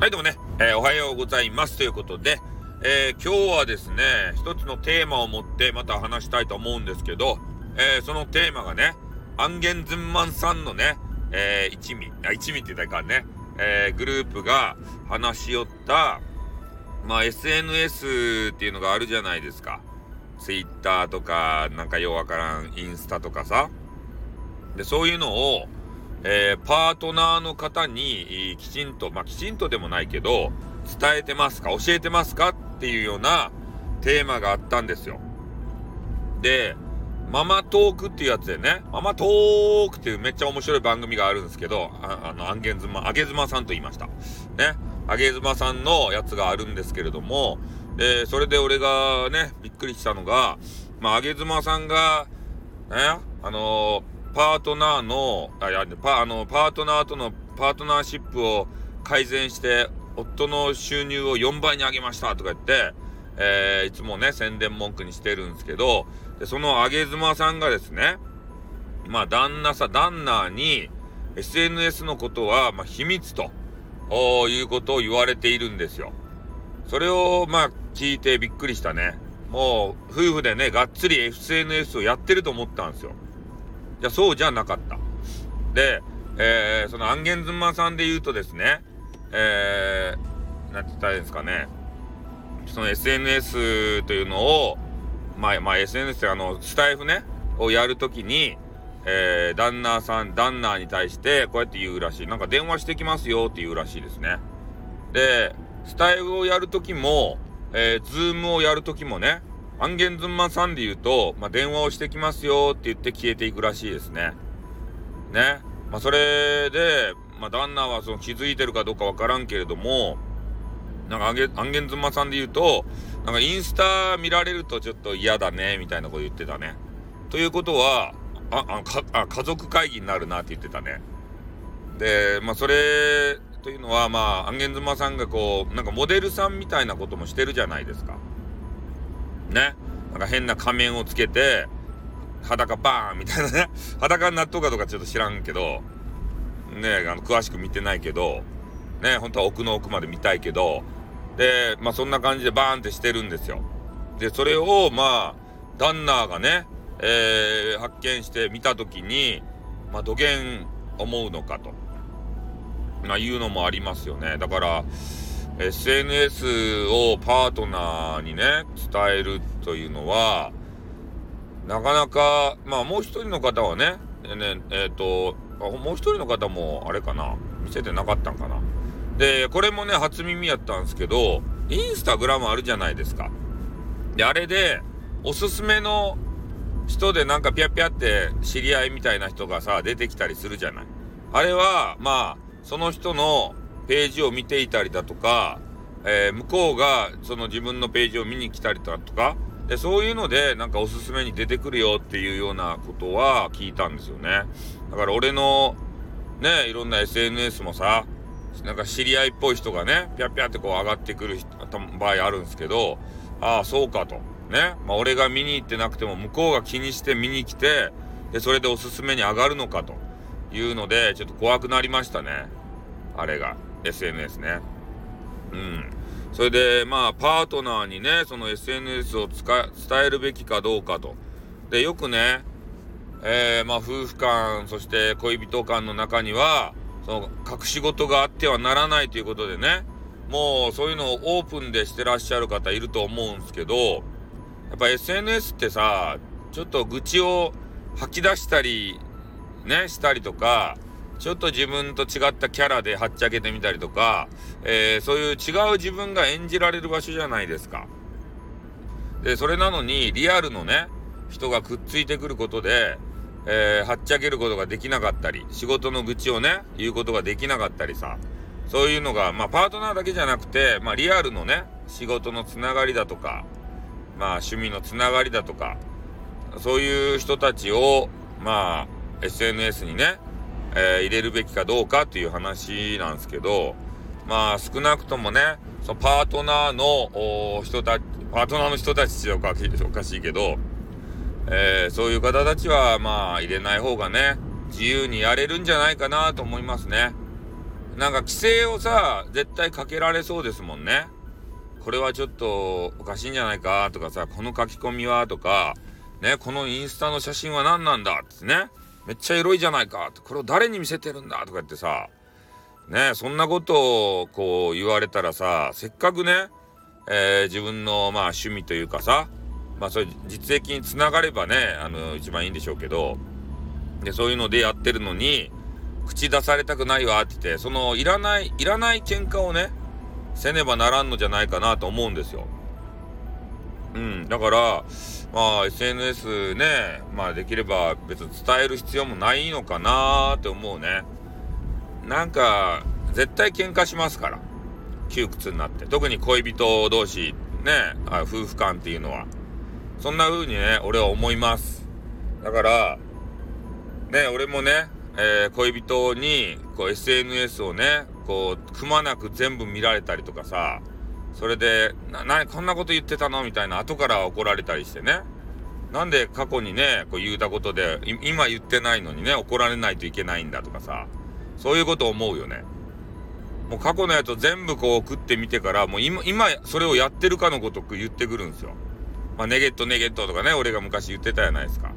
はいどうもね、えー、おはようございますということで、えー、今日はですね、一つのテーマを持ってまた話したいと思うんですけど、えー、そのテーマがね、アンゲンズンマンさんのね、えー、一味、あ、一味って言ったらかね、え、グループが話し寄った、まあ SNS っていうのがあるじゃないですか。Twitter とか、なんかようわからんインスタとかさ。で、そういうのを、えー、パートナーの方にきちんと、まあ、きちんとでもないけど、伝えてますか？教えてますか？っていうようなテーマがあったんですよ。で、ママトークっていうやつでね、ママトークっていうめっちゃ面白い番組があるんですけど、ああの、アンゲンズマ、あげずまさんと言いました。ね。あげずまさんのやつがあるんですけれども、で、それで俺がね、びっくりしたのが、まあ、あげずまさんが、ね、あのーパートナーの、あ、いや、パ、あの、パートナーとのパートナーシップを改善して、夫の収入を4倍に上げましたとか言って、えー、いつもね、宣伝文句にしてるんですけど、でその上妻さんがですね、まあ、旦那さ、旦那に、SNS のことは、まあ、秘密と、いうことを言われているんですよ。それを、まあ、聞いてびっくりしたね。もう、夫婦でね、がっつり SNS をやってると思ったんですよ。じゃそうじゃなかった。で、えー、そのアンゲンズマさんで言うとですね、えー、なんて言ったらいいんですかね、その SNS というのを、まあ、まあ SNS ってあの、スタイフね、をやるときに、えー、旦那さん、旦那に対してこうやって言うらしい。なんか電話してきますよって言うらしいですね。で、スタエフをやるときも、えー、ズームをやるときもね、アンゲンズンマさんで言うと、まあ、電話をしてきますよって言って消えていくらしいですね。ね。まあ、それで、まあ、旦那はその気づいてるかどうかわからんけれども、なんかアンゲアンゲンズマさんで言うと、なんかインスタ見られるとちょっと嫌だね、みたいなこと言ってたね。ということは、あ、あ、かあ家族会議になるなって言ってたね。で、まあ、それというのは、まあ、アンゲンズマさんがこう、なんかモデルさんみたいなこともしてるじゃないですか。ね。なんか変な仮面をつけて、裸バーンみたいなね。裸になっとうかどうかちょっと知らんけど、ね、あの、詳しく見てないけど、ね、本当は奥の奥まで見たいけど、で、まあそんな感じでバーンってしてるんですよ。で、それを、まあ、旦那がね、えー、発見して見たときに、まあ、どげん思うのかと、まあ、いうのもありますよね。だから、SNS をパートナーにね、伝えるというのは、なかなか、まあもう一人の方はね、ねえっ、ー、と、もう一人の方も、あれかな、見せてなかったんかな。で、これもね、初耳やったんですけど、インスタグラムあるじゃないですか。で、あれで、おすすめの人でなんかピャピャって知り合いみたいな人がさ、出てきたりするじゃない。あれは、まあ、その人のページを見ていたりだとか、えー、向こうがその自分のページを見に来たりだとか、でそういうのでなんかおすすめに出てくるよっていうようなことは聞いたんですよね。だから俺のね、いろんな SNS もさ、なんか知り合いっぽい人がね、ぴゃぴゃってこう上がってくる場合あるんですけど、ああ、そうかと。ね。まあ俺が見に行ってなくても向こうが気にして見に来て、で、それでおすすめに上がるのかというので、ちょっと怖くなりましたね。あれが。SNS ね。うん。それで、まあ、パートナーにね、その SNS を伝えるべきかどうかと。で、よくね、えー、まあ、夫婦間、そして恋人間の中には、その、隠し事があってはならないということでね、もう、そういうのをオープンでしてらっしゃる方いると思うんですけど、やっぱ SNS ってさ、ちょっと愚痴を吐き出したり、ね、したりとか、ちょっと自分と違ったキャラではっちゃけてみたりとか、えー、そういう違う自分が演じられる場所じゃないですか。で、それなのに、リアルのね、人がくっついてくることで、えー、はっちゃけることができなかったり、仕事の愚痴をね、言うことができなかったりさ、そういうのが、まあ、パートナーだけじゃなくて、まあ、リアルのね、仕事のつながりだとか、まあ、趣味のつながりだとか、そういう人たちを、まあ、SNS にね、えー、入れるべきかどうかっていう話なんですけど、まあ少なくともね、そのパートナーの人たち、パートナーの人たちっておかおかしいけど、えー、そういう方たちはまあ入れない方がね、自由にやれるんじゃないかなと思いますね。なんか規制をさ、絶対かけられそうですもんね。これはちょっとおかしいんじゃないかとかさ、この書き込みはとか、ね、このインスタの写真は何なんだってね。めっちゃエロいじゃないかこれを誰に見せてるんだとか言ってさ、ね、そんなことをこう言われたらさ、せっかくね、えー、自分のまあ趣味というかさ、まあそういう実益につながればね、あの、一番いいんでしょうけど、で、そういうのでやってるのに、口出されたくないわって言って、その、いらない、いらない喧嘩をね、せねばならんのじゃないかなと思うんですよ。うん、だから、まあ SNS ね、まあできれば別に伝える必要もないのかなって思うね。なんか、絶対喧嘩しますから。窮屈になって。特に恋人同士、ね、あ夫婦間っていうのは。そんな風にね、俺は思います。だから、ね、俺もね、えー、恋人に、こう SNS をね、こう、くまなく全部見られたりとかさ、それで、な、な、こんなこと言ってたの？みたいな後から怒られたりしてね。なんで過去にね、こう言うたことで、今言ってないのにね、怒られないといけないんだとかさ、そういうこと思うよね。もう過去のやつを全部こう食ってみてから、もう今、今、それをやってるかのごとく言ってくるんですよ。まあ、ネゲットネゲットとかね、俺が昔言ってたじゃないですか。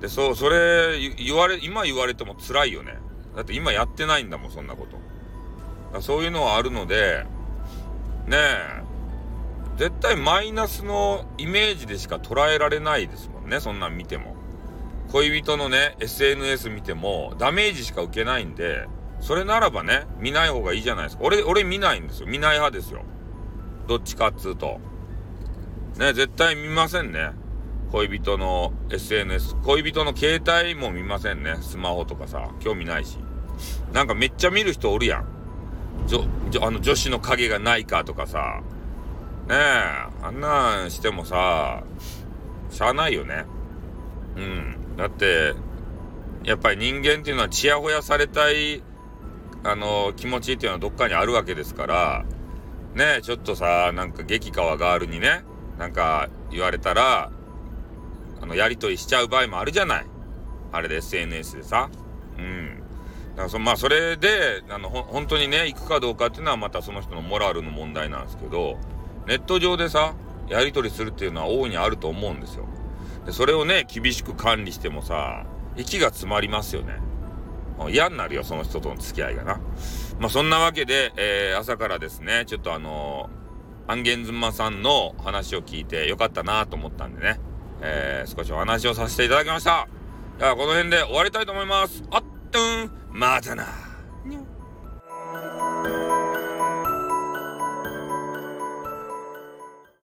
で、そう、それ、言われ、今言われても辛いよね。だって今やってないんだもん、そんなこと。そういうのはあるので、ねえ、絶対マイナスのイメージでしか捉えられないですもんね、そんなん見ても。恋人のね、SNS 見てもダメージしか受けないんで、それならばね、見ない方がいいじゃないですか。俺、俺見ないんですよ。見ない派ですよ。どっちかっつうと。ね、絶対見ませんね。恋人の SNS。恋人の携帯も見ませんね。スマホとかさ、興味ないし。なんかめっちゃ見る人おるやん。じょ、じょ、あの女子の影がないかとかさ。ねえ、あんなんしてもさ、しゃあないよね。うん。だって、やっぱり人間っていうのはちやほやされたい、あの、気持ちっていうのはどっかにあるわけですから、ねえ、ちょっとさ、なんか激川ガールにね、なんか言われたら、あの、やりとりしちゃう場合もあるじゃない。あれで SNS でさ。だからそ、まあ、それで、あの、ほ、本当にね、行くかどうかっていうのはまたその人のモラルの問題なんですけど、ネット上でさ、やりとりするっていうのは大いにあると思うんですよ。で、それをね、厳しく管理してもさ、息が詰まりますよね。嫌になるよ、その人との付き合いがな。まあ、そんなわけで、えー、朝からですね、ちょっとあのー、アンゲンズマさんの話を聞いてよかったなと思ったんでね、えー、少しお話をさせていただきました。では、この辺で終わりたいと思います。あっとん、またな。